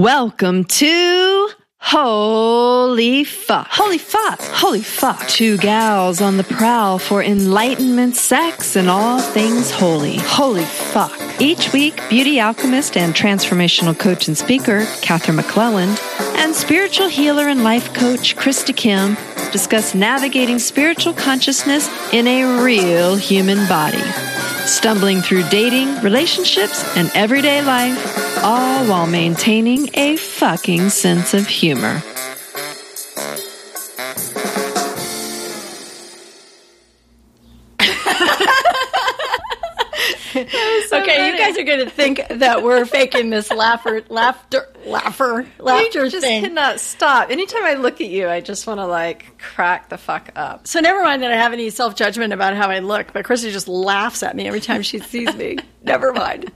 Welcome to Holy Fuck. Holy Fuck. Holy Fuck. Two gals on the prowl for enlightenment, sex, and all things holy. Holy Fuck. Each week, beauty alchemist and transformational coach and speaker, Catherine McClelland, and spiritual healer and life coach, Krista Kim, discuss navigating spiritual consciousness in a real human body. Stumbling through dating, relationships, and everyday life, all while maintaining a fucking sense of humor. Are going to think that we're faking this laugher, laughter, laugher, laughter just thing. cannot stop. Anytime I look at you, I just want to like crack the fuck up. So never mind that I have any self judgment about how I look, but Christy just laughs at me every time she sees me. never mind.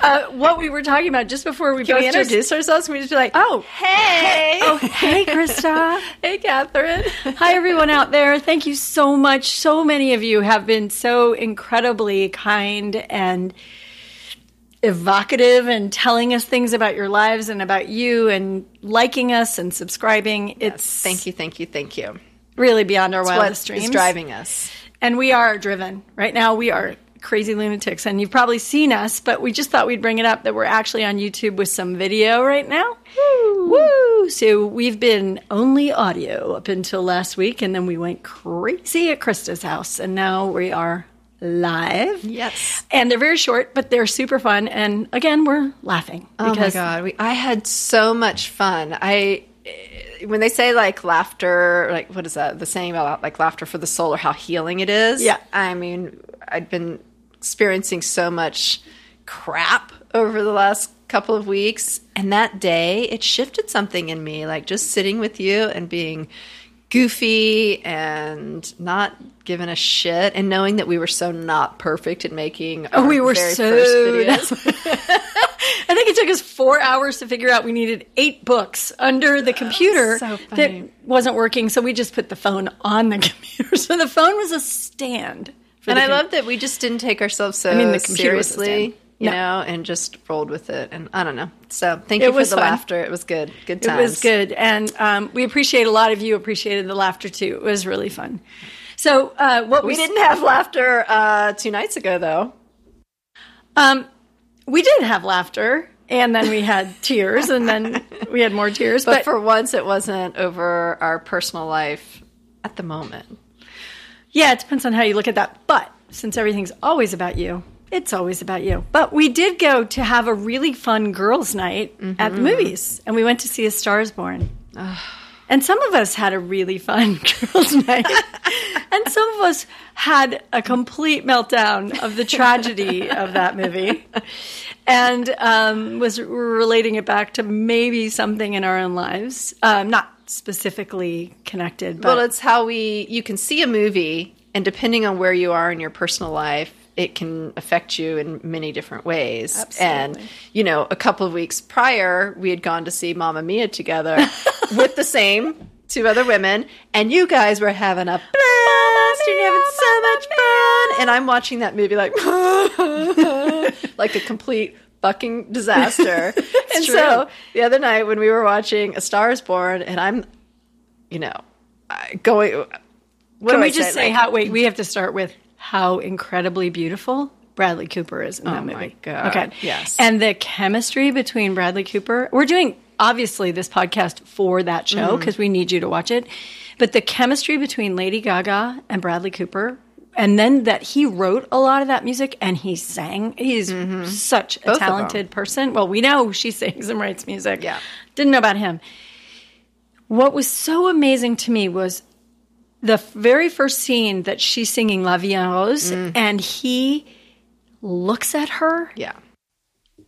Uh, what we were talking about just before we Can both we just- introduce ourselves? Can we just be like, Oh, hey, oh, hey, Krista. hey, Catherine. Hi, everyone out there. Thank you so much. So many of you have been so incredibly kind and evocative and telling us things about your lives and about you and liking us and subscribing. It's Thank you, thank you, thank you. really beyond our What wildest dreams. driving us? And we are driven. Right now, we are crazy lunatics. And you've probably seen us, but we just thought we'd bring it up that we're actually on YouTube with some video right now. Woo. Woo! So we've been only audio up until last week, and then we went crazy at Krista's house, and now we are live. Yes. And they're very short, but they're super fun. And again, we're laughing. Oh my god, we, I had so much fun. I when they say like laughter, like what is that? The saying about like laughter for the soul or how healing it is. Yeah. I mean, I'd been experiencing so much crap over the last couple of weeks, and that day it shifted something in me. Like just sitting with you and being goofy and not giving a shit, and knowing that we were so not perfect at making. Oh, we were so first videos. I think it took us four hours to figure out we needed eight books under the computer so that wasn't working. So we just put the phone on the computer. So the phone was a stand. For And I com- love that we just didn't take ourselves so mean, the computer was a seriously. You No. know, and just rolled with it. And I don't know. So thank It you for the fun. laughter. It was good. Good times. It was good, and um, we appreciate a lot of you appreciated the laughter too. It was really fun. So uh, what We didn't have laughter uh, two nights ago, though. Um, we did have laughter, and then we had tears, and then we had more tears. But, But, for once, it wasn't over our personal life at the moment. yeah, it depends on how you look at that. But since everything's always about you, it's always about you. But we did go to have a really fun girls' night at Mm-hmm. the movies, and we went to see A Star Is Born. And some of us had a really fun girls' night. and some of us had a complete meltdown of the tragedy of that movie. And um, was relating it back to maybe something in our own lives. Um, not specifically connected, but Well, it's how we, you can see a movie, and depending on where you are in your personal life, it can affect you in many different ways. And, you know, a couple of weeks prior, we had gone to see Mamma Mia together with the same two other women, and you guys were having a blast, and you're having so much fun. And I'm watching that movie like, like a complete fucking disaster. and true. so the other night when we were watching A Star is Born, and I'm, you know, going. What can we I just say Like, how? Wait, we have to start with how incredibly beautiful Bradley Cooper is in that movie. Oh my God, Okay, yes. and the chemistry between Bradley Cooper. We're doing obviously this podcast for that show Mm-hmm. because we need you to watch it. But the chemistry between Lady Gaga and Bradley Cooper. And then that he wrote a lot of that music and he sang. He's such a Mm-hmm. of them. talented person. Well, we know she sings and writes music. Yeah. Didn't know about him. What was so amazing to me was the very first scene that she's singing La Vie en Rose mm. and he looks at her. yeah.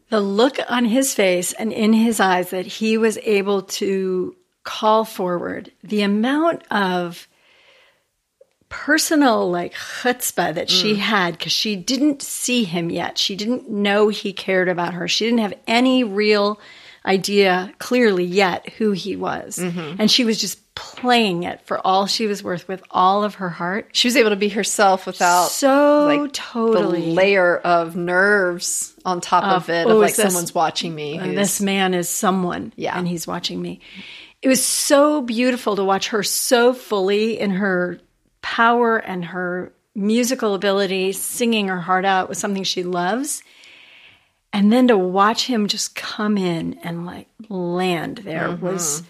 The look on his face and in his eyes that he was able to call forward the amount of personal like chutzpah that she mm. had because she didn't see him yet. She didn't know he cared about her. She didn't have any real idea clearly yet who he was. Mm-hmm. And she was just playing it for all she was worth with all of her heart. She was able to be herself without So like totally. the layer of nerves on top of, Of, it oh, of like this- someone's watching me. Uh, who's- this man is someone Yeah. and he's watching me it was so beautiful to watch her so fully in her power and her musical ability singing her heart out with something she loves and then to watch him just come in and like land there Mm-hmm. was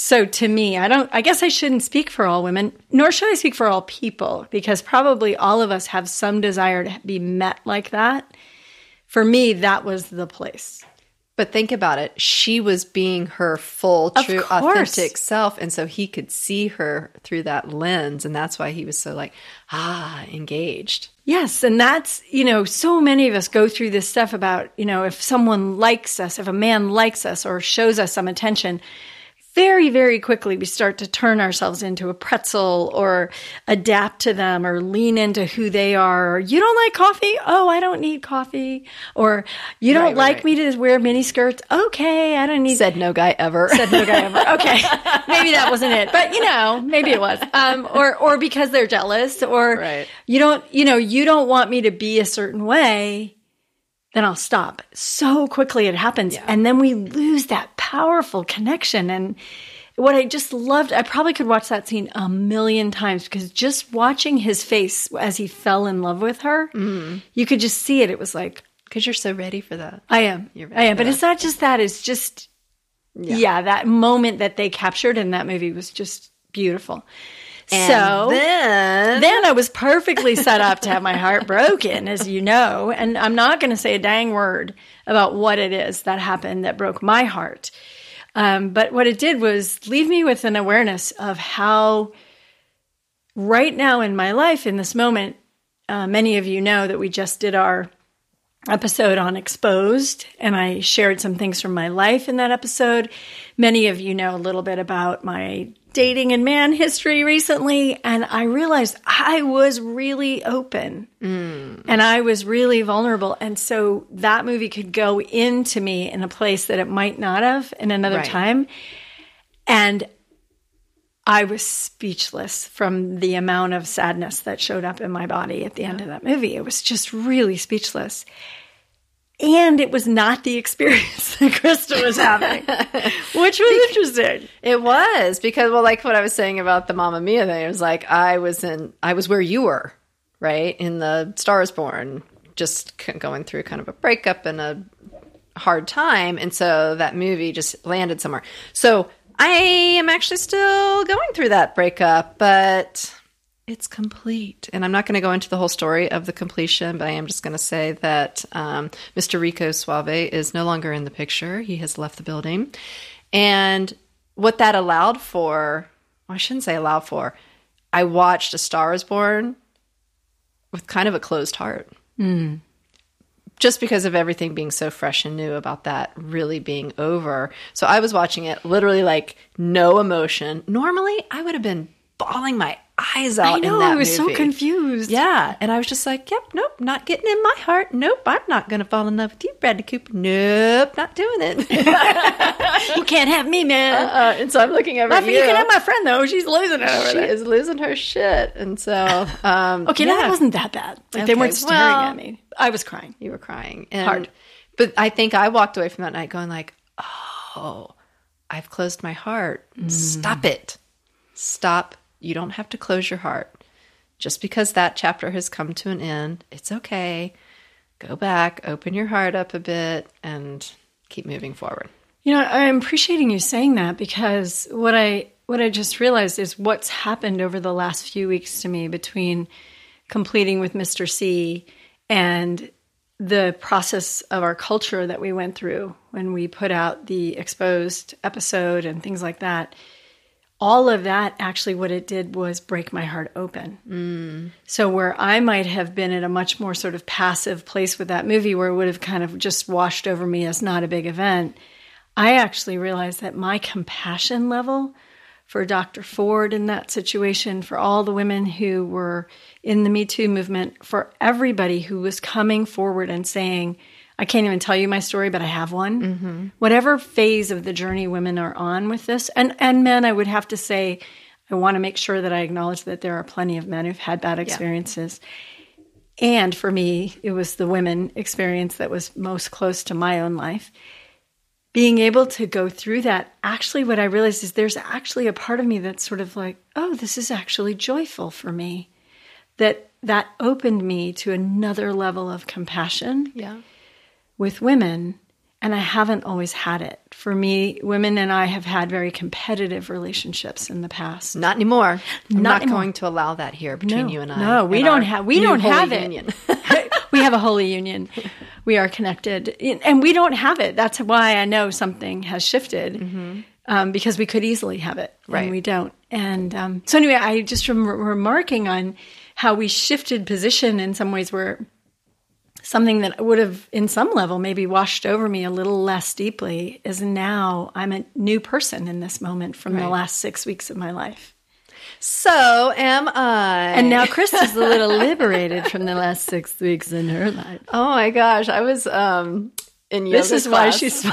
so to me i don't i guess i shouldn't speak for all women nor should i speak for all people because probably all of us have some desire to be met like that for me that was the place But think about it. She was being her full, Of true, course. authentic self. And so he could see her through that lens. And that's why he was so like, ah, engaged. Yes, and that's, you know, so many of us go through this stuff about, you know, if someone likes us, if a man likes us or shows us some attention, very, very quickly we start to turn ourselves into a pretzel or adapt to them or lean into who they are. Or, you don't like coffee? Oh, I don't need coffee. Or you don't Right, like right. me to wear mini skirts? Okay, I don't need Said no guy ever. said no guy ever. Okay, maybe that wasn't it, but you know, maybe it was. Um, or or because they're jealous, or Right. you don't, you know, you don't want me to be a certain way. Then I'll stop. So quickly it happens, and then we lose that powerful connection. And what I just loved, I probably could watch that scene a million times because just watching his face as he fell in love with her, mm-hmm. you could just see it. It was like, Because you're so ready for that. I am. You're I am. But right. it's not just that. It's just, yeah. that moment that they captured in that movie was just beautiful. so then, then I was perfectly set up to have my heart broken, as you know. And I'm not going to say a dang word about what it is that happened that broke my heart. Um, but what it did was leave me with an awareness of how, right now in my life, in this moment, uh, many of you know that we just did our episode on exposed and I shared some things from my life in that episode. Many of you know a little bit about my dating and man history recently and I realized I was really open mm. and I was really vulnerable and so that movie could go into me in a place that it might not have in another Right. time and I was speechless from the amount of sadness that showed up in my body at the end of that movie. It was just really speechless. And it was not the experience that Krista was having, which was interesting. It was because, well, like what I was saying about the Mamma Mia thing, it was like I was in, I was where you were, right? In the Stars Born, just going through kind of a breakup and a hard time. And so that movie just landed somewhere. So I am actually still going through that breakup, but it's complete. And I'm not going to go into the whole story of the completion, but I am just going to say that um, Mr. Rico Suave is no longer in the picture. He has left the building. And what that allowed for, well, I shouldn't say allowed for, I watched A Star is Born with kind of a closed heart. Just because of everything being so fresh and new about that really being over. So I was watching it literally like no emotion. Normally, I would have been bawling my eyes out I know, I was so confused. Yeah, and I was just like, "Yep, nope, not getting in my heart. Nope, I'm not going to fall in love with you, Bradley Cooper. Nope, not doing it." You can't have me, man. uh, and so I'm looking over at you. you can have my friend, though. She's losing it over she is losing her shit, and so um, Okay, yeah, no, that wasn't that bad. Like, they weren't staring well- at me. I was crying. you were crying and, Hard. But I think I walked away from that night going like, "Oh, I've closed my heart. Mm. Stop it. Stop. You don't have to close your heart. Just because that chapter has come to an end, it's okay. Go back, open your heart up a bit, and keep moving forward." You know, I'm appreciating you saying that because what I what I just realized is what's happened over the last few weeks to me between completing with Mr. C and the process of our culture that we went through when we put out the exposed episode and things like that. All of that actually what it did was break my heart open. So where I might have been in a much more sort of passive place with that movie where it would have kind of just washed over me as not a big event, I actually realized that my compassion level for Dr. Ford in that situation, for all the women who were in the Me Too movement, for everybody who was coming forward and saying, I can't even tell you my story, but I have one. Mm-hmm. Whatever phase of the journey women are on with this, and and men, I would have to say, I want to make sure that I acknowledge that there are plenty of men who've had bad experiences. And for me, it was the women experience that was most close to my own life. Being able to go through that, actually, what I realized is there's actually a part of me that's sort of like, oh, this is actually joyful for me. That that opened me to another level of compassion Yeah. With women and I haven't always had it. For me, women and I have had very competitive relationships in the past. Not anymore. I'm Not not, anymore. going to allow that here between you and I. No, we don't have we don't have it. union. we have a holy union. We are connected, and we don't have it. That's why I know something has shifted um, because we could easily have it, Right. and we don't. And um, so anyway, I just rem- remarking on how we shifted position in some ways where something that would have in some level maybe washed over me a little less deeply is now I'm a new person in this moment from the last six weeks of my life. So am I. And now Chris is a little liberated from the last six weeks in her life. oh my gosh, I was um in yoga This is why class. she's. hey,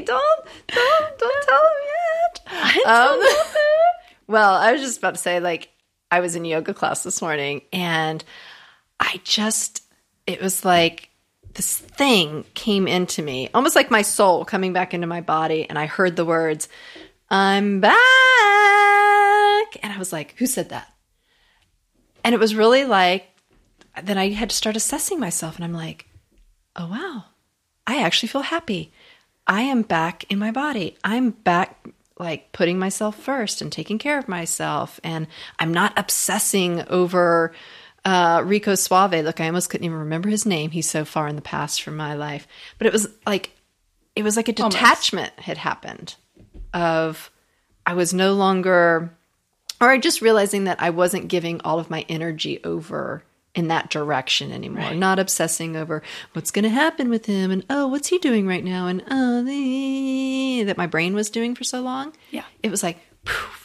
don't don't don't tell him yet. I Um, well, I was just about to say, like, I was in yoga class this morning, and I just it was like this thing came into me, almost like my soul coming back into my body, and I heard the words, "I'm back," and I was like, "Who said that?" And it was really like then I had to start assessing myself, and I'm like, "Oh wow, I actually feel happy. I am back in my body. I'm back like putting myself first and taking care of myself. And I'm not obsessing over uh, Rico Suave. Look, I almost couldn't even remember his name. He's so far in the past from my life. But it was like, it was like a detachment had happened of I was no longer, or I just realizing that I wasn't giving all of my energy over in that direction anymore. Not obsessing over what's going to happen with him and oh, what's he doing right now and oh, the, that my brain was doing for so long. Yeah. it was like poof,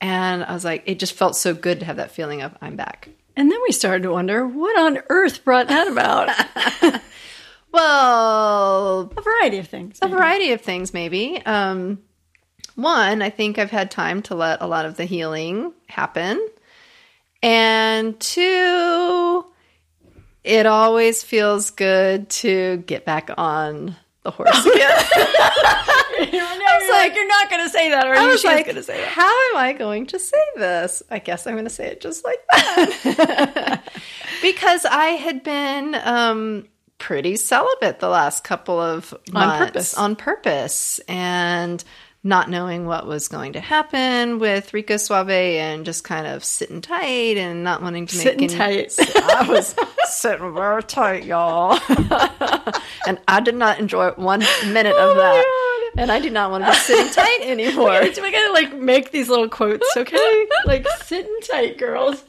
and I was like, it just felt so good to have that feeling of I'm back. And then we started to wonder what on earth brought that about. Well, a variety of things. a variety of things maybe um one i think i've had time to let a lot of the healing happen and two it always feels good to get back on the horse again I was like, you're not going to say that, or I was like, going to say that. how am I going to say this? I guess I'm going to say it just like that. because I had been um, pretty celibate the last couple of months. purpose. On purpose. And not knowing what was going to happen with Rico Suave and just kind of sitting tight and not wanting to make Sitting any- tight. I was sitting very tight, y'all. and I did not enjoy one minute of oh that. And I do not want to be sitting tight anymore. we gotta like make these little quotes, okay? like sitting tight, girls.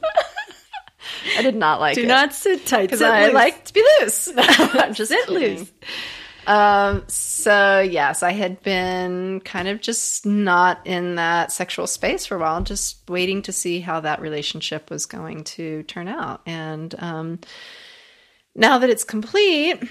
I did not like Do it. not sit tight. because I like to be loose. I'm just Sit kidding. loose. Um, so yes, I had been kind of just not in that sexual space for a while, just waiting to see how that relationship was going to turn out. And um, now that it's complete,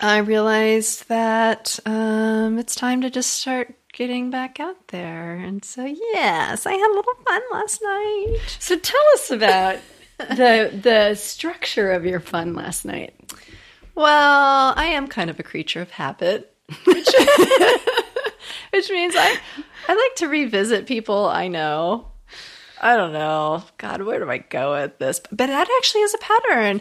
I realized that um, it's time to just start getting back out there. And so yes, I had a little fun last night. So tell us about the the structure of your fun last night. Well, I am kind of a creature of habit, which, which means I I like to revisit people I know. I don't know. God, where do I go with this? But that actually is a pattern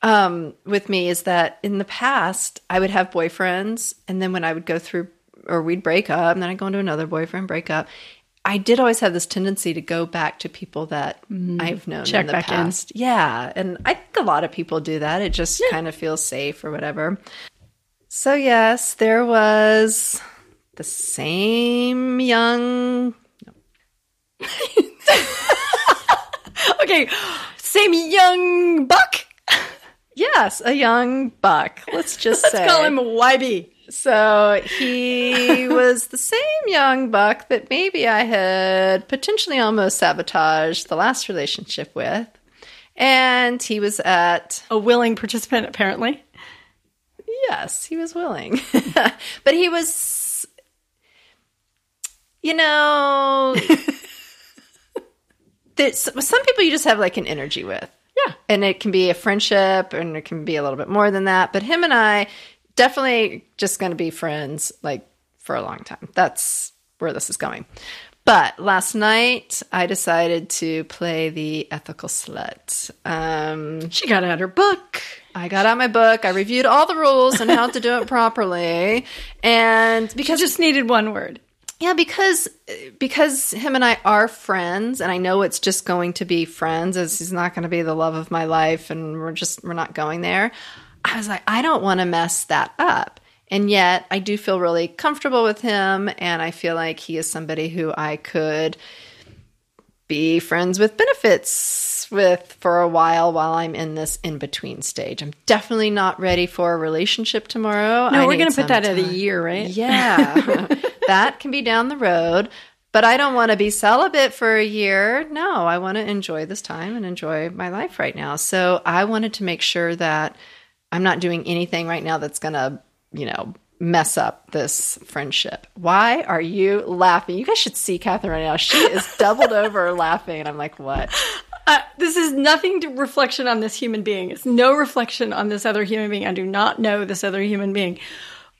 um, with me. Is that in the past I would have boyfriends, and then when I would go through or we'd break up, and then I'd go into another boyfriend, break up. I did always have this tendency to go back to people that mm-hmm. I've known in the back in. past. Yeah, and I think a lot of people do that. It just kind of feels safe or whatever. So yes, there was the same young Okay, same young buck. yes, a young buck. Let's just Let's say call him YB. So he was the same young buck that maybe I had potentially almost sabotaged the last relationship with. And he was at A willing participant, apparently. Yes, he was willing. but he was, you know, there's, some people you just have like an energy with. Yeah. And it can be a friendship and it can be a little bit more than that. But him and I definitely just going to be friends like for a long time. That's where this is going. But last night I decided to play the ethical slut. Um, She got out her book. I got out my book. I reviewed all the rules and how to do it properly. And She because just needed one word. yeah, because because him and I are friends and I know it's just going to be friends as he's not going to be the love of my life and we're just we're not going there. I was like I don't want to mess that up. And yet I do feel really comfortable with him and I feel like he is somebody who I could be friends with benefits with for a while while I'm in this in between stage. I'm definitely not ready for a relationship tomorrow. No, I we're going to put that at a time. year, right? Yeah. that can be down the road. But I don't want to be celibate for a year. No, I want to enjoy this time and enjoy my life right now. So I wanted to make sure that I'm not doing anything right now that's going to, you know, mess up this friendship. Why are you laughing? You guys should see Catherine right now. She is doubled over laughing. And I'm like, what? Uh, this is nothing to reflection on this human being. It's no reflection on this other human being. I do not know this other human being.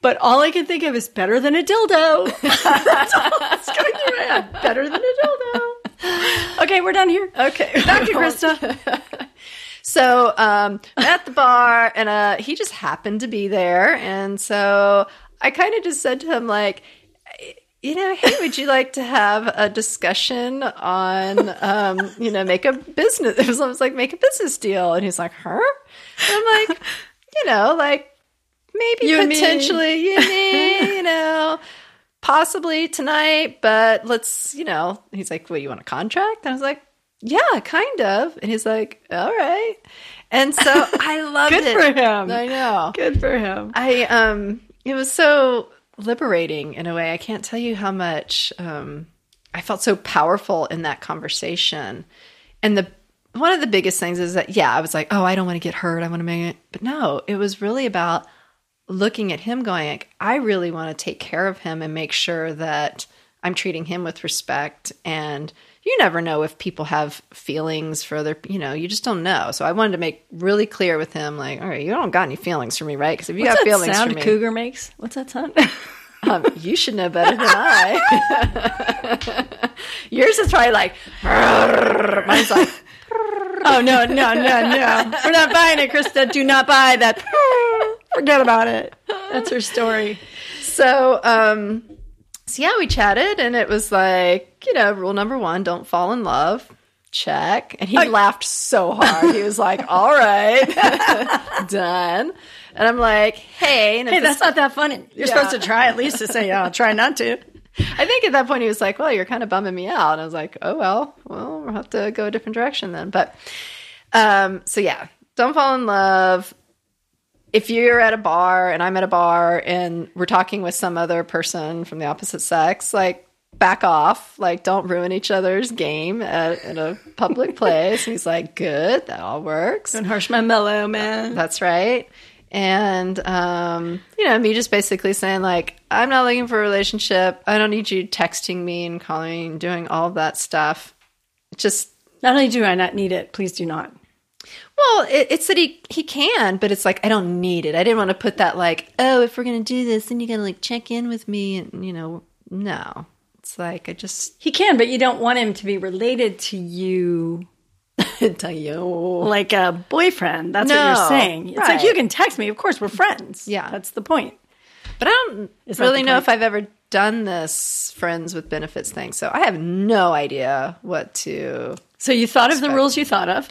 But all I can think of is better than a dildo. That's all that's going through my head. Better than a dildo. Okay, we're done here. Okay. Back to Krista. So um, at the bar, and uh, he just happened to be there, and so I kind of just said to him like, you know, hey, would you like to have a discussion on, um, you know, make a business? It was almost like make a business deal, and he's like, her? And I'm like, you know, like maybe You me. potentially, you me, you know. Possibly tonight, but let's, you know, he's like, What, you want a contract? And I was like, Yeah, kind of. And he's like, All right. And so I loved Good it. for him. I know. Good for him. I um it was so liberating in a way. I can't tell you how much um I felt so powerful in that conversation. And the one of the biggest things is that yeah, I was like, "Oh, I don't want to get hurt. I want to make it." But no, it was really about looking at him going, like, "I really want to take care of him and make sure that I'm treating him with respect and you never know if people have feelings for other, you know, you just don't know. So I wanted to make really clear with him, like, all right, you don't got any feelings for me, right? Because if you What's got feelings sound for me, cougar makes? What's that sound? um, you should know better than I. Yours is probably like, mine's like, oh no, no, no, no. We're not buying it, Krista. Do not buy that. Forget about it. That's her story. so, um, so yeah, we chatted and it was like, you know, rule number one, don't fall in love. Check. And he laughed so hard. He was like, all right, done. And I'm like, hey, and Hey, that's not that funny. You're Yeah. supposed to try at least to say, "Yeah, I'll try not to." I think at that point he was like, "Well, you're kind of bumming me out," and I was like, "Oh well, well, we'll have to go a different direction then." But, um, so yeah, don't fall in love. If you're at a bar and I'm at a bar and we're talking with some other person from the opposite sex, like back off, like don't ruin each other's game at, in a public place. He's like, "Good, that all works." Don't harsh my mellow man. That's right. And um, you know, me just basically saying like, I'm not looking for a relationship. I don't need you texting me and calling and doing all of that stuff. Just Not only do I not need it, please do not. Well, it, it's that he he can, but it's like I don't need it. I didn't want to put that like, oh, if we're gonna do this, then you gotta like check in with me, and you know, no. It's like I just He can, but you don't want him to be related to you tell you. like a boyfriend. That's what you're saying. It's like you can text me. Of course, we're friends. Yeah. That's the point. But I don't Is really know if I've ever done this friends with benefits thing. So I have no idea what to So you thought of the rules you thought of.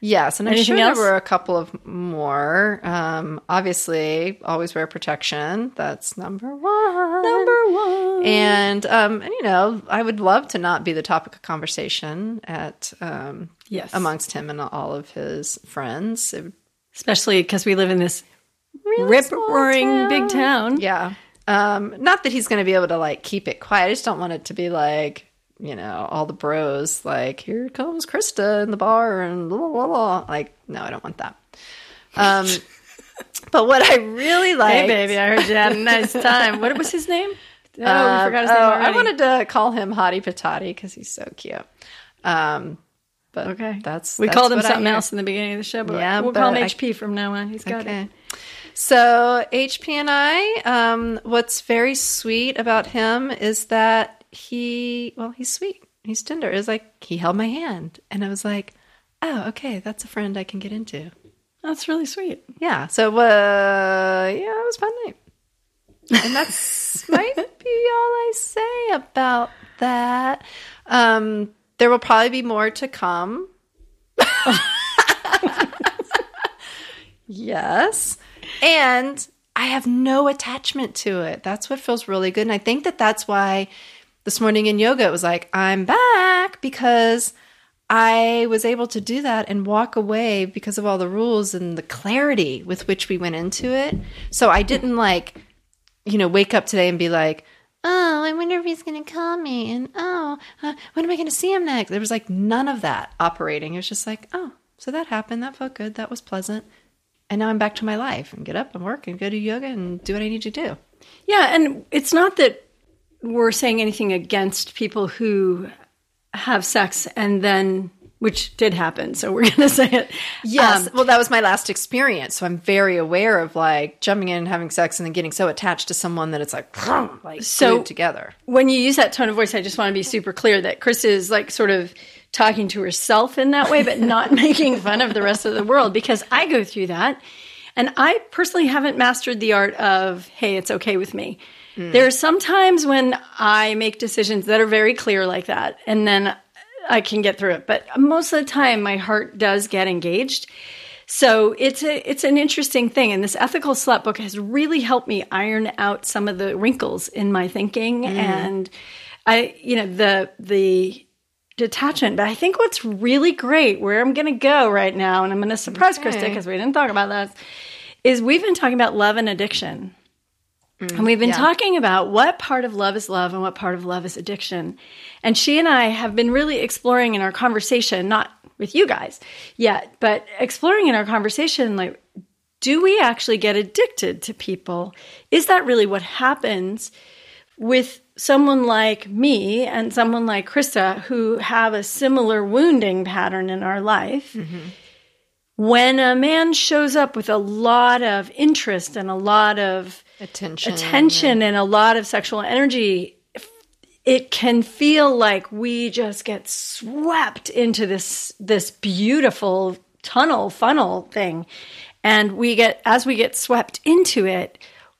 Yes, and I'm Anything sure else? there were a couple of more. Um, obviously, always wear protection. That's number one. Number one. And um, and you know, I would love to not be the topic of conversation at um, Yes. amongst him and all of his friends. It Especially because we live in this really rip roaring town. big town. Yeah. Um, not that he's going to be able to like keep it quiet. I just don't want it to be like you know, all the bros, like, here comes Krista in the bar and blah, blah, blah. Like, no, I don't want that. Um, but what I really like. Hey, baby, I heard you had a nice time. What was his name? Oh, Uh, we forgot his name oh, I wanted to call him Hottie Patati because he's so cute. Um, but Okay. that's we that's called him something else in the beginning of the show, but Yeah, we'll call him but I- HP from now on. He's got Okay. it. So HP and I, um, what's very sweet about him is that he, well, he's sweet. He's tender. It's like he held my hand, and I was like, oh, okay, that's a friend I can get into. That's really sweet. Yeah. So, uh, yeah, it was a fun night. And that's might be all I say about that. Um, there will probably be more to come. yes. And I have no attachment to it. That's what feels really good. And I think that that's why this morning in yoga it was like, I'm back because I was able to do that and walk away because of all the rules and the clarity with which we went into it. So I didn't like, you know, wake up today and be like, oh, I wonder if he's going to call me. And oh, uh, when am I going to see him next? There was like none of that operating. It was just like, oh, so that happened. That felt good. That was pleasant. And now I'm back to my life and get up and work and go to yoga and do what I need to do. Yeah, and it's not that we're saying anything against people who have sex and then, which did happen. So we're going to say it. Yes. Um, well, that was my last experience. So I'm very aware of like jumping in and having sex and then getting so attached to someone that it's like, like So- glued together. when you use that tone of voice, I just want to be super clear that Chris is like sort of talking to herself in that way, but not making fun of the rest of the world because I go through that. And I personally haven't mastered the art of, hey, it's okay with me. Hmm. There are some times when I make decisions that are very clear like that, and then I can get through it. But most of the time, my heart does get engaged. So it's a it's an interesting thing, and this ethical slut book has really helped me iron out some of the wrinkles in my thinking, hmm. and I you know the the detachment. But I think what's really great, where I'm going to go right now, and I'm going to surprise Krista because we didn't talk about that, is we've been talking about love and addiction. And we've been mm, yeah. talking about what part of love is love and what part of love is addiction. And she and I have been really exploring in our conversation, not with you guys yet, but exploring in our conversation, like, do we actually get addicted to people? Is that really what happens with someone like me and someone like Krista who have a similar wounding pattern in our life? Mm-hmm. When a man shows up with a lot of interest and a lot of Attention. attention and a lot of sexual energy, it can feel like we just get swept into this this beautiful tunnel funnel thing. And we get as we get swept into it,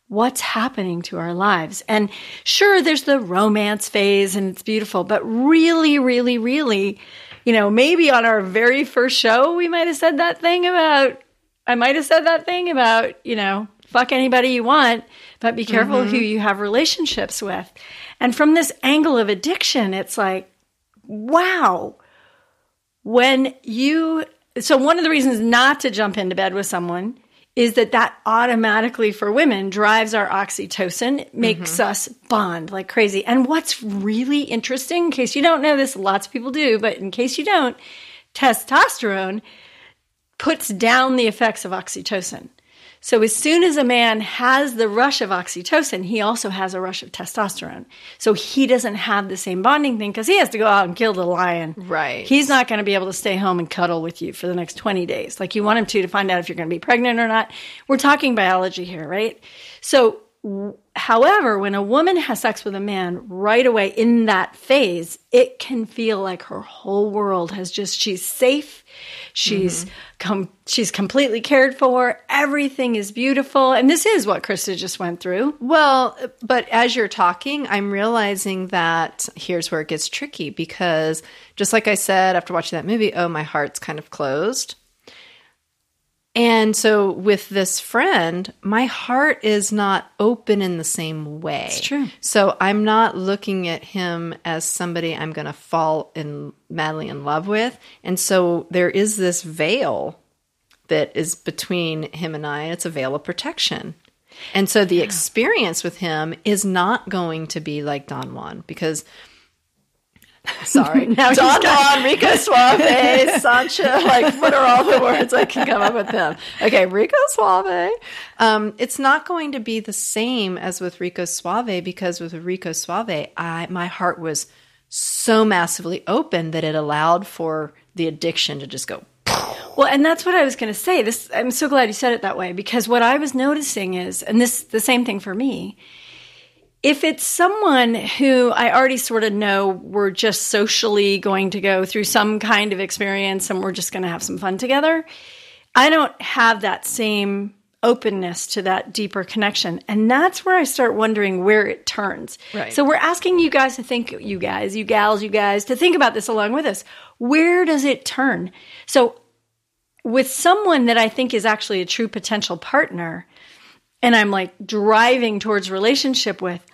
what's happening to our lives? And sure there's the romance phase and it's beautiful, but really really really, you know, maybe on our very first show we might have said that thing about I might have said that thing about, you know, fuck anybody you want, but be careful who mm-hmm. you have relationships with. And from this angle of addiction, it's like, wow. When you, so one of the reasons not to jump into bed with someone is that that automatically for women drives our oxytocin, makes mm-hmm. us bond like crazy. And what's really interesting, in case you don't know this, lots of people do, but in case you don't, testosterone puts down the effects of oxytocin. So as soon as a man has the rush of oxytocin, he also has a rush of testosterone. So he doesn't have the same bonding thing because he has to go out and kill the lion. Right. He's not going to be able to stay home and cuddle with you for the next 20 days. Like you want him to to find out if you're going to be pregnant or not. We're talking biology here, right? So however, when a woman has sex with a man right away in that phase, it can feel like her whole world has just she's safe. She's mm-hmm. com- she's completely cared for. Everything is beautiful. And this is what Krista just went through. Well, but as you're talking, I'm realizing that here's where it gets tricky because just like I said after watching that movie, oh, my heart's kind of closed. And so with this friend, my heart is not open in the same way. It's true. So I'm not looking at him as somebody I'm going to fall in madly in love with. And so there is this veil that is between him and I. It's a veil of protection. And so the experience with him is not going to be like Don Juan because Sorry. Now Don Juan, Rico Suave, Sancho. Like, what are all the words I can come up with them? Okay, Rico Suave. Um, it's not going to be the same as with Rico Suave because with Rico Suave, I my heart was so massively open that it allowed for the addiction to just go. Well, and that's what I was going to say. This I'm so glad you said it that way because what I was noticing is, and this the same thing for me. If it's someone who I already sort of know we're just socially going to go through some kind of experience and we're just going to have some fun together, I don't have that same openness to that deeper connection. And that's where I start wondering where it turns. Right. So we're asking you guys to think, you guys, you gals, you guys, to think about this along with us. Where does it turn? So with someone that I think is actually a true potential partner, and I'm like driving towards relationship with,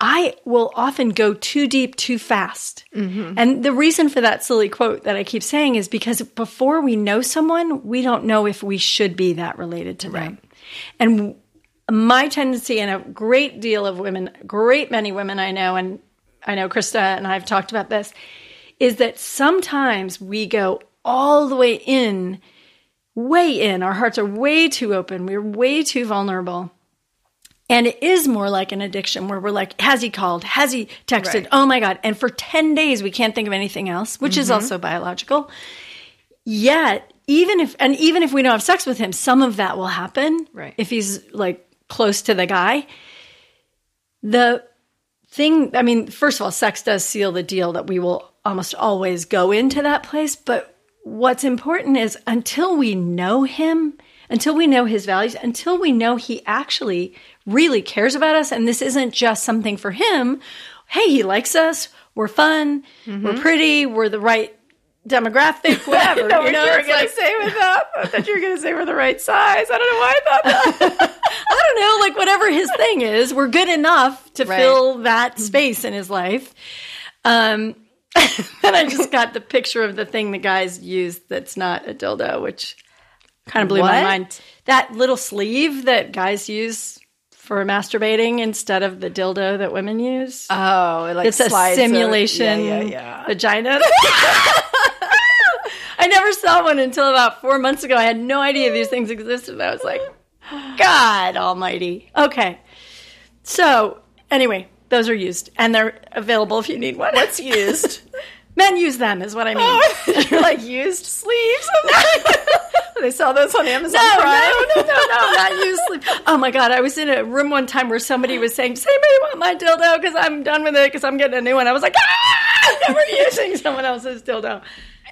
I will often go too deep too fast. Mm-hmm. And the reason for that silly quote that I keep saying is because before we know someone, we don't know if we should be that related to them. And my tendency, and a great deal of women, great many women I know, and I know Krista and I have talked about this, is that sometimes we go all the way in, way in. Our hearts are way too open. We're way too vulnerable. And it is more like an addiction where we're like, has he called? Has he texted? Right. Oh my God. And for 10 days, we can't think of anything else, which is mm-hmm. also biological. Yet, even if, and even if we don't have sex with him, some of that will happen. Right. If he's like close to the guy. The thing, I mean, first of all, sex does seal the deal that we will almost always go into that place. But what's important is until we know him, until we know his values, until we know he actually really cares about us, and this isn't just something for him. Hey, he likes us. We're fun. We're pretty. We're the right demographic. Whatever. know you what know, you were going like- to say with that. I thought you were going to say we're the right size. I don't know why I thought that. I don't know, like whatever his thing is, we're good enough to Right. fill that space in his life. Um, then I just got the picture of the thing the guys use that's not a dildo, which kind of blew my mind. That little sleeve that guys use for masturbating instead of the dildo that women use. Oh, it like it's a simulation Yeah, yeah, yeah. vagina. I never saw one until about four months ago. I had no idea these things existed. I was like, God Almighty. Okay, so anyway, those are used and they're available if you need one. What's used? Men use them, is what I mean. You're like used sleeves. they sell those on Amazon No, Prime. no, no, no, no, not use sleep. Oh my god, I was in a room one time where somebody was saying, "Does anybody want my dildo? Because I'm done with it. Because I'm getting a new one." I was like, "Ah, never using someone else's dildo."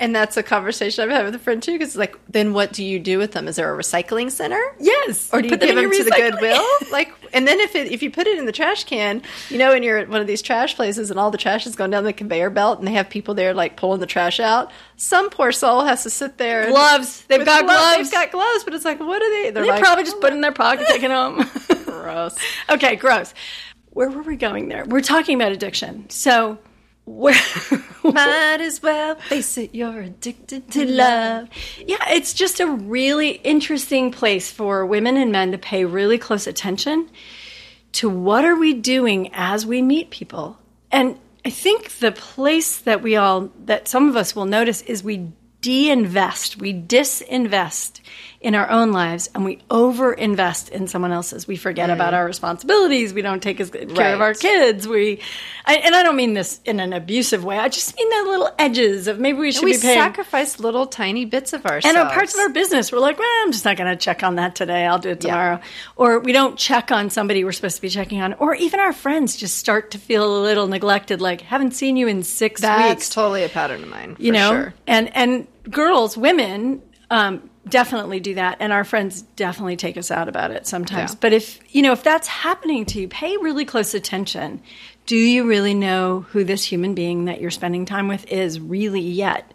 And that's a conversation I've had with a friend too. Because like, then what do you do with them? Is there a recycling center? Yes, Or do you Put them give in them to the. Goodwill? Like, and then if it, if you put it in the trash can, you know, and you're at one of these trash places and all the trash is going down the conveyor belt, and they have people there like pulling the trash out. Some poor soul has to sit there. and- Gloves. They've got gloves. They've got gloves, but it's like, what are they? They're They like, probably just put it in their pocket, take it home. gross. okay, gross. Where were we going there? We're talking about addiction. So, where Might as well face it. You're addicted to love. Yeah, it's just a really interesting place for women and men to pay really close attention to what are we doing as we meet people. And I think the place that we all that some of us will notice is we de-invest, we disinvest in our own lives and we over-invest in someone else's. We forget about our responsibilities. We don't take as good care of our kids. We, I, and I don't mean this in an abusive way. I just mean the little edges of maybe we should we be paying. We sacrifice little tiny bits of ourselves. and our parts of our business, we're like, well, I'm just not going to check on that today. I'll do it Yeah. tomorrow. Or we don't check on somebody we're supposed to be checking on. Or even our friends just start to feel a little neglected, like, haven't seen you in six That's weeks. totally a pattern of mine. you know? sure. And, and girls, women, um, definitely do that. And our friends definitely take us out about it sometimes. Yeah. But if, you know, if that's happening to you, pay really close attention. Do you really know who this human being that you're spending time with is really yet?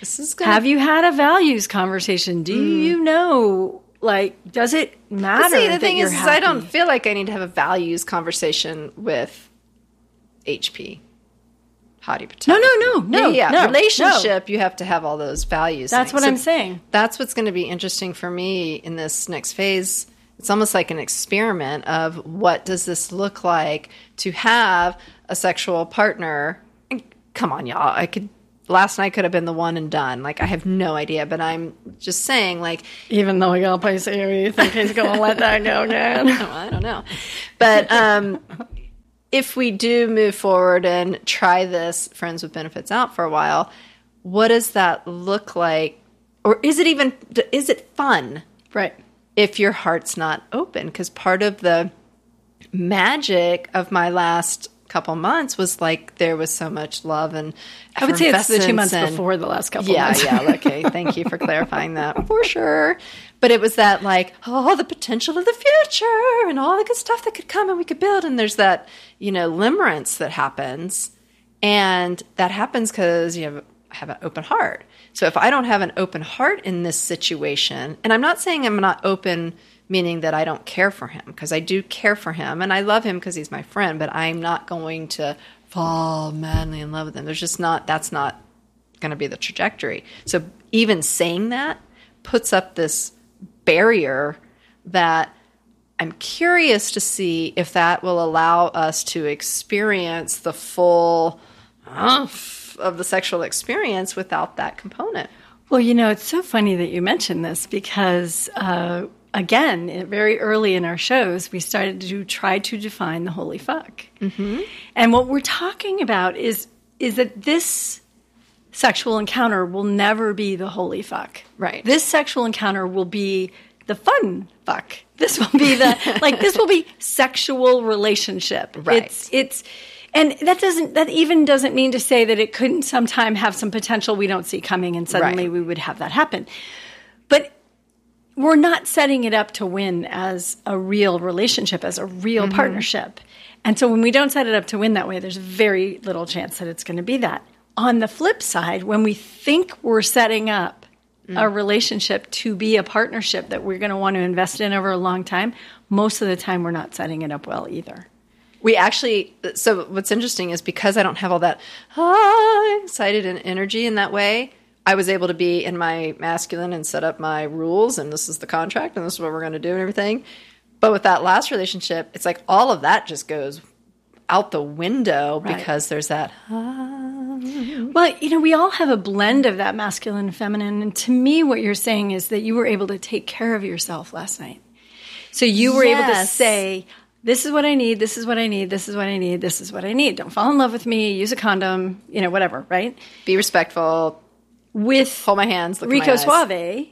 This is gonna Have you had a values conversation? Do you know? Like, does it matter? Mm. See, the thing is, is I don't feel like I need to have a values conversation with HP. Hottie Patel. No, no, no, no, yeah, no, relationship. You have to have all those values. That's things. what I'm saying. That's what's going to be interesting for me in this next phase. It's almost like an experiment of what does this look like to have a sexual partner. And come on, y'all. I could last night could have been the one and done. Like I have no idea, but I'm just saying, like Even though we got a place here, you think he's going to let that go again? I don't know. But um, if we do move forward and try this friends with benefits out for a while, what does that look like? Or is it even is it fun right. if your heart's not open? Because part of the magic of my last couple months was like there was so much love and I would say it's the two months and- before the last couple yeah, months. yeah. Okay, thank you for clarifying that for sure. But it was that like, oh, the potential of the future and all the good stuff that could come and we could build. And there's that, you know, limerence that happens. And that happens because you have, have an open heart. So if I don't have an open heart in this situation, and I'm not saying I'm not open, meaning that I don't care for him, because I do care for him and I love him because he's my friend, but I'm not going to fall madly in love with him. There's just not, that's not going to be the trajectory. So even saying that puts up this barrier that I'm curious to see if that will allow us to experience the full of the sexual experience without that component. Well, you know, it's so funny that you mentioned this because, uh, again, very early in our shows, we started to try to define the holy fuck. Mm-hmm. And what we're talking about is is that this sexual encounter will never be the holy fuck. Right. This sexual encounter will be the fun fuck. This will be the like this will be sexual relationship. Right. It's it's and that doesn't that even doesn't mean to say that it couldn't sometime have some potential we don't see coming and suddenly Right. we would have that happen. But we're not setting it up to win as a real relationship, as a real Mm-hmm. partnership. And so when we don't set it up to win that way, there's very little chance that it's going to be that. On the flip side, when we think we're setting up Mm. a relationship to be a partnership that we're going to want to invest in over a long time, most of the time we're not setting it up well either. We actually, so what's interesting is because I don't have all that ah, excited and energy in that way, I was able to be in my masculine and set up my rules, and this is the contract, and this is what we're going to do, and everything. But with that last relationship, it's like all of that just goes out the window Right. because there's that. Ah. Well, you know, we all have a blend of that masculine and feminine. And to me, what you're saying is that you were able to take care of yourself last night. So you were able to say, this is what I need, this is what I need, this is what I need, this is what I need. Don't fall in love with me, use a condom, you know, whatever, right? Be respectful. With Hold my hands. Look Rico. Suave,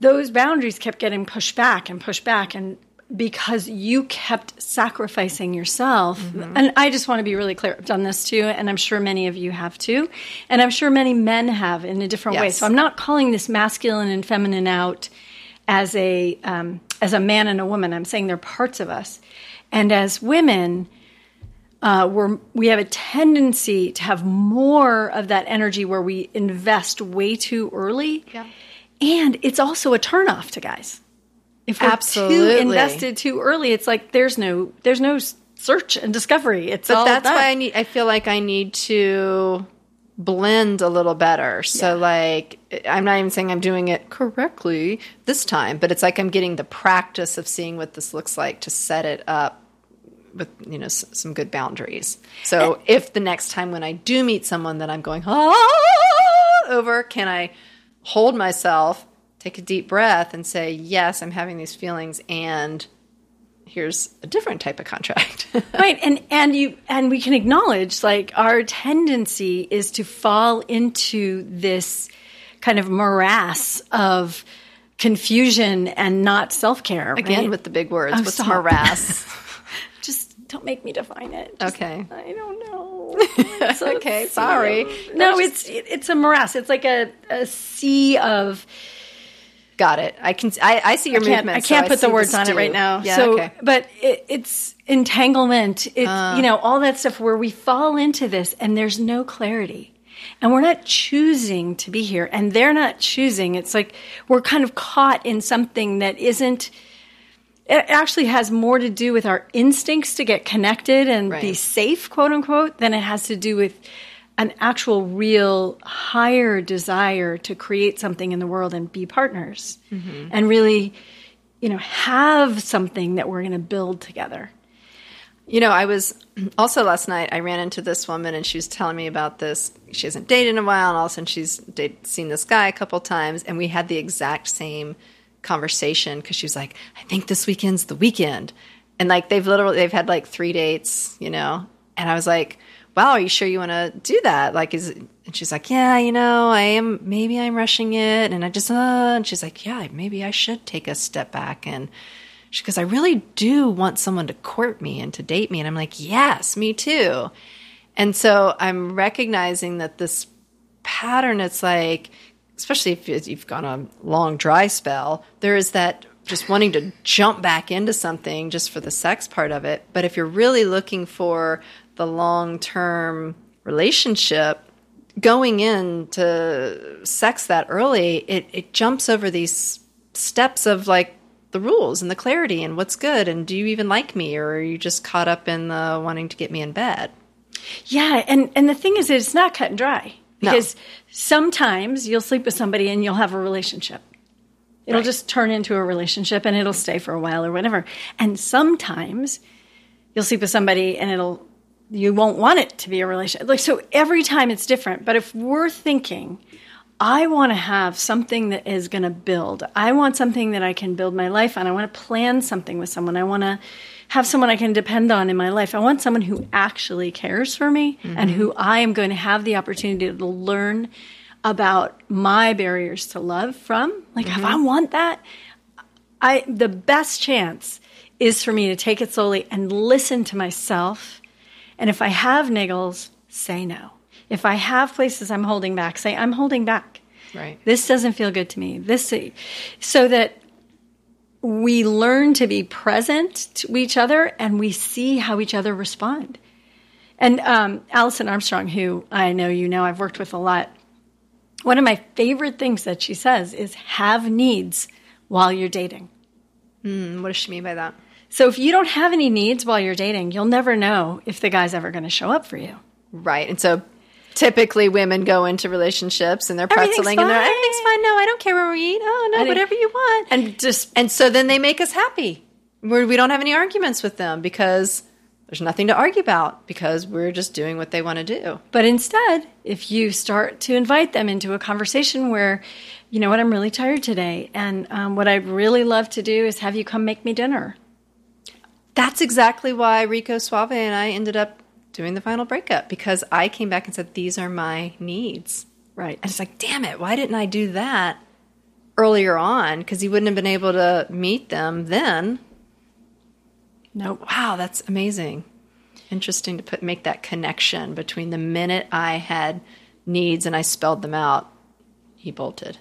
those boundaries kept getting pushed back and pushed back, and because you kept sacrificing yourself. And I just want to be really clear. I've done this too, and I'm sure many of you have too, and I'm sure many men have in a different way. So I'm not calling this masculine and feminine out as a um, as a man and a woman. I'm saying they're parts of us, and as women uh, we're, we have a tendency to have more of that energy where we invest way too early. Yeah. And it's also a turnoff to guys. If we're too invested too early, it's like there's no there's no search and discovery. It's But that's why I need. I feel like I need to blend a little better. So like, I'm not even saying I'm doing it correctly this time, but it's like I'm getting the practice of seeing what this looks like to set it up with you know s- some good boundaries. So if the next time when I do meet someone that I'm going ah, over, can I hold myself, take a deep breath, and say, yes, I'm having these feelings, and here's a different type of contract. right and and you and we can acknowledge like our tendency is to fall into this kind of morass of confusion and not self-care Again right? with the big words. Oh, What's stop. morass? just don't make me define it Just- Okay. i don't know It's a Okay, sorry. no it's it, it's a morass it's like a, a sea of Got it. I can. I, I see your I movement. I can't so put see the words on it right now. Yeah. so, okay. but it, it's entanglement. It's ah. you know all that stuff where we fall into this and there's no clarity, and we're not choosing to be here, and they're not choosing. It's like we're kind of caught in something that isn't. It actually has more to do with our instincts to get connected and be safe, quote unquote, than it has to do with an actual, real, higher desire to create something in the world and be partners mm-hmm. and really, you know, have something that we're going to build together. You know, I was also last night. I ran into this woman, and she was telling me about this. She hasn't dated in a while, and all of a sudden she's date, seen this guy a couple times, and we had the exact same conversation because she was like, "I think this weekend's the weekend," and like they've literally they've had like three dates, you know, and I was like, "Wow, are you sure you want to do that?" Like, is and she's like, "Yeah, you know, I am. Maybe I'm rushing it," and I just, uh, and she's like, "Yeah, maybe I should take a step back and." She goes, I really do want someone to court me and to date me. And I'm like, yes, me too. And so I'm recognizing that this pattern, it's like, especially if you've gone a long dry spell, there is that just wanting to jump back into something just for the sex part of it. But if you're really looking for the long term relationship, going into sex that early, it, it jumps over these steps of like the rules and the clarity and what's good and do you even like me or are you just caught up in the wanting to get me in bed yeah and and the thing is it's not cut and dry because no. sometimes you'll sleep with somebody and you'll have a relationship it'll right. just turn into a relationship and it'll stay for a while or whatever and sometimes you'll sleep with somebody and it'll you won't want it to be a relationship like so every time it's different but if we're thinking I want to have something that is going to build. I want something that I can build my life on. I want to plan something with someone. I want to have someone I can depend on in my life. I want someone who actually cares for me mm-hmm. and who I am going to have the opportunity to learn about my barriers to love from. Like mm-hmm. if I want that, I the best chance is for me to take it slowly and listen to myself. And if I have niggles, say no. If I have places I'm holding back, say, I'm holding back. Right. This doesn't feel good to me. This, so that we learn to be present to each other and we see how each other respond. And um, Alison Armstrong, who I know you know, I've worked with a lot, one of my favorite things that she says is have needs while you're dating. Mm, what does she mean by that? So if you don't have any needs while you're dating, you'll never know if the guy's ever going to show up for you. Right. And so typically women go into relationships and they're pretzeling and they're everything's fine. No, I don't care where we eat. Oh no, whatever you want. And just and so then they make us happy. Where we don't have any arguments with them because there's nothing to argue about because we're just doing what they want to do. But instead, if you start to invite them into a conversation where, you know what, I'm really tired today, and um, what I'd really love to do is have you come make me dinner. That's exactly why Rico Suave and I ended up doing the final breakup because I came back and said, These are my needs. Right. And it's like, damn it, why didn't I do that earlier on? Because he wouldn't have been able to meet them then. No. Nope. Wow, that's amazing. Interesting to put make that connection between the minute I had needs and I spelled them out, he bolted.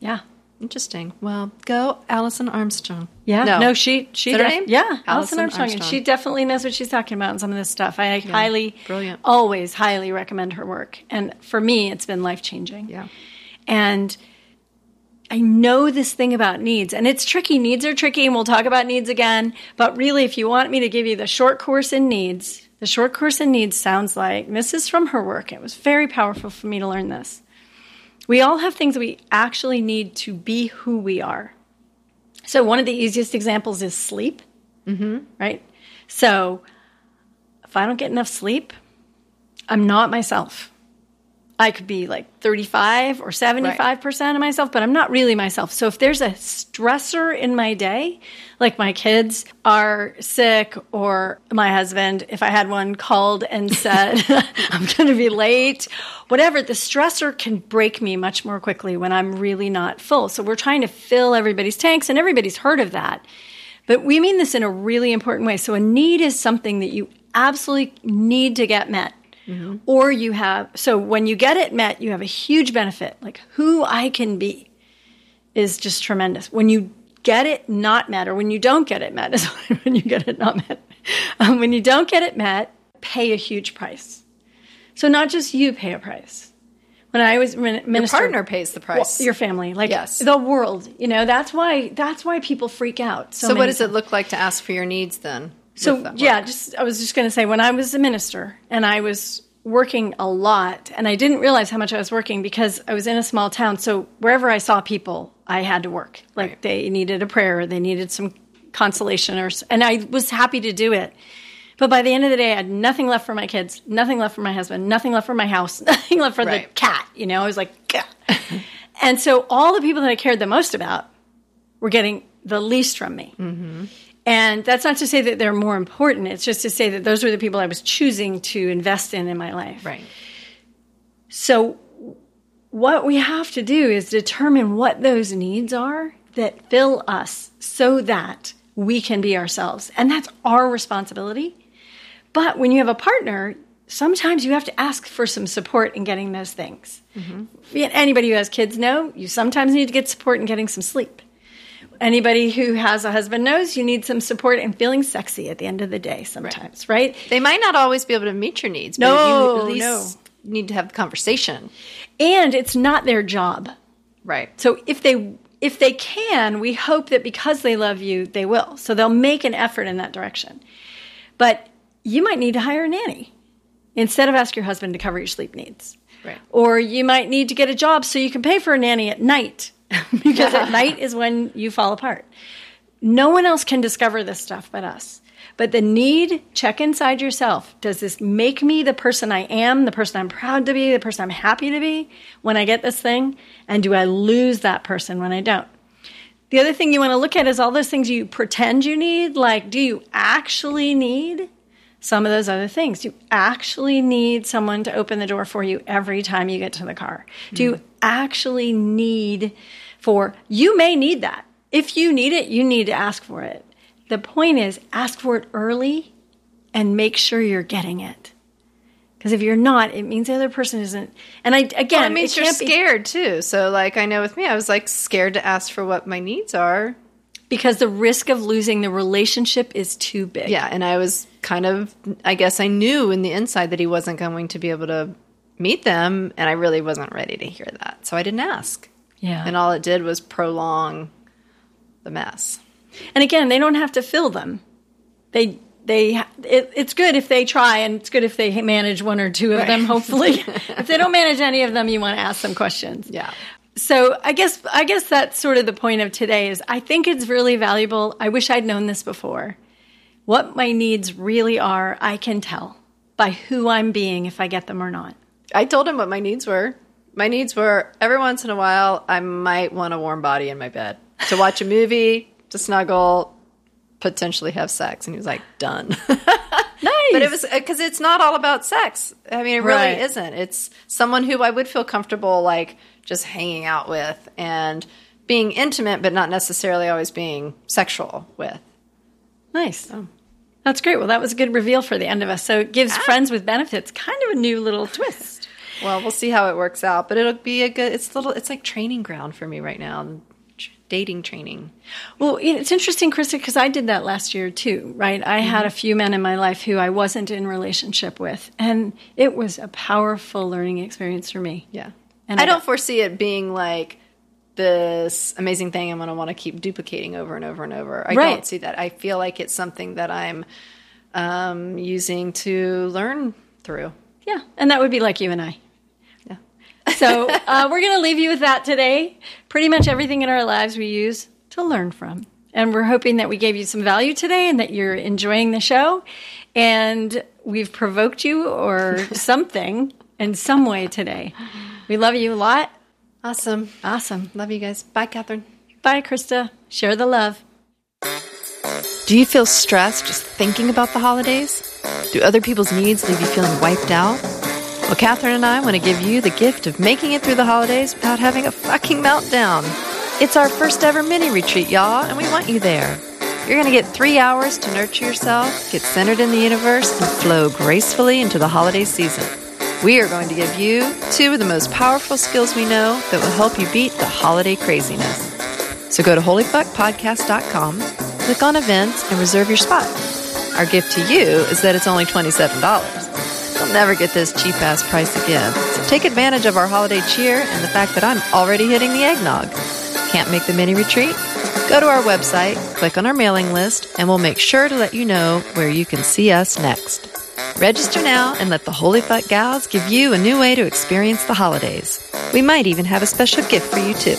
Yeah. Interesting. Well, go Alison Armstrong. Yeah. No, no she she def- name? yeah, Alison, Alison Armstrong. Armstrong. And she definitely knows what she's talking about in some of this stuff. I yeah. highly brilliant. Always highly recommend her work. And for me, it's been life changing. Yeah. And I know this thing about needs, and it's tricky. Needs are tricky, and we'll talk about needs again. But really, if you want me to give you the short course in needs, the short course in needs sounds like this is from her work. It was very powerful for me to learn this. We all have things we actually need to be who we are. So, one of the easiest examples is sleep, mm-hmm. right? So, if I don't get enough sleep, I'm not myself. I could be like 35 or 75% right. of myself, but I'm not really myself. So if there's a stressor in my day, like my kids are sick or my husband, if I had one called and said, I'm going to be late, whatever, the stressor can break me much more quickly when I'm really not full. So we're trying to fill everybody's tanks and everybody's heard of that. But we mean this in a really important way. So a need is something that you absolutely need to get met Mm-hmm. Or you have, so when you get it met, you have a huge benefit. Like who I can be is just tremendous. When you get it not met, or when you don't get it met, is when you get it not met. Um, when you don't get it met, pay a huge price. So not just you pay a price. When I was minister, your partner pays the price. Well, your family, like yes. the world. You know that's why that's why people freak out. So, so what does times. it look like to ask for your needs then? So yeah, just I was just going to say when I was a minister and I was working a lot and I didn't realize how much I was working because I was in a small town. So wherever I saw people, I had to work. Like right. they needed a prayer, they needed some consolation or and I was happy to do it. But by the end of the day, I had nothing left for my kids, nothing left for my husband, nothing left for my house, nothing left for the cat. You know, I was like, and so all the people that I cared the most about were getting the least from me. And that's not to say that they're more important. It's just to say that those were the people I was choosing to invest in in my life. Right. So, what we have to do is determine what those needs are that fill us so that we can be ourselves. And that's our responsibility. But when you have a partner, sometimes you have to ask for some support in getting those things. Yeah, Anybody who has kids know you sometimes need to get support in getting some sleep. Anybody who has a husband knows you need some support and feeling sexy at the end of the day sometimes, right? They might not always be able to meet your needs, but you at least need to have the conversation. And it's not their job. Right. So if they if they can, we hope that because they love you, they will. So they'll make an effort in that direction. But you might need to hire a nanny instead of ask your husband to cover your sleep needs. Right. Or you might need to get a job so you can pay for a nanny at night because at night is when you fall apart. No one else can discover this stuff but us. But the need, check inside yourself. Does this make me the person I am, the person I'm proud to be, the person I'm happy to be when I get this thing? And do I lose that person when I don't? The other thing you want to look at is all those things you pretend you need. Like, do you actually need some of those other things? Do you actually need someone to open the door for you every time you get to the car? Do you hmm. actually need for, you may need that. If you need it, you need to ask for it. The point is, ask for it early and make sure you're getting it. Because if you're not, it means the other person isn't. And I again, Well, it means you're can't be- scared too. So, like, I know with me, I was like scared to ask for what my needs are. because the risk of losing the relationship is too big. Yeah, and I was kind of, I guess I knew in the inside that he wasn't going to be able to meet them, and I really wasn't ready to hear that. So I didn't ask. Yeah. And all it did was prolong the mess. And again, they don't have to fill them. They they it, it's good if they try, and it's good if they manage one or two of them. Hopefully, if they don't manage any of them, you want to ask some questions. Yeah. So I guess I guess that's sort of the point of today. Is I think it's really valuable. I wish I'd known this before. What my needs really are, I can tell by who I'm being if I get them or not. I told him what my needs were. My needs were every once in a while, I might want a warm body in my bed to watch a movie, to snuggle, potentially have sex. And he was like, done. Nice. But it was uh, because it's not all about sex. I mean, it really Right. isn't. It's someone who I would feel comfortable like just hanging out with and being intimate, but not necessarily always being sexual with. Nice. That's great. Well, that was a good reveal for the end of us. So it gives ah. friends with benefits kind of a new little twist. Well, we'll see how it works out, but it'll be a good. It's little. It's like training ground for me right now. Dating training. Well, it's interesting, Krista, because I did that last year too, right? I had a few men in my life who I wasn't in relationship with, and it was a powerful learning experience for me. Yeah, And I I- don't foresee it being like this amazing thing I'm going to want to keep duplicating over and over and over. I Right. don't see that. I feel like it's something that I'm um, using to learn through. Yeah, and that would be like you and I. Yeah. So uh, we're going to leave you with that today. Pretty much everything in our lives we use to learn from. And we're hoping that we gave you some value today and that you're enjoying the show. And we've provoked you or something in some way today. We love you a lot. Awesome. Awesome. Love you guys. Bye, Catherine. Bye, Krista. Share the love. Do you feel stressed just thinking about the holidays? Do other people's needs leave you feeling wiped out? Well, Catherine and I want to give you the gift of making it through the holidays without having a fucking meltdown. It's our first ever mini retreat, y'all, and we want you there. You're going to get three hours to nurture yourself, get centered in the universe, and flow gracefully into the holiday season. We are going to give you two of the most powerful skills we know that will help you beat the holiday craziness. So go to holyfuckpodcast.com, click on events, and reserve your spot. Our gift to you is that it's only $27. You'll never get this cheap ass price again. So take advantage of our holiday cheer and the fact that I'm already hitting the eggnog. Can't make the mini retreat? Go to our website, click on our mailing list, and we'll make sure to let you know where you can see us next. Register now and let the Holy Fuck Gals give you a new way to experience the holidays. We might even have a special gift for you too.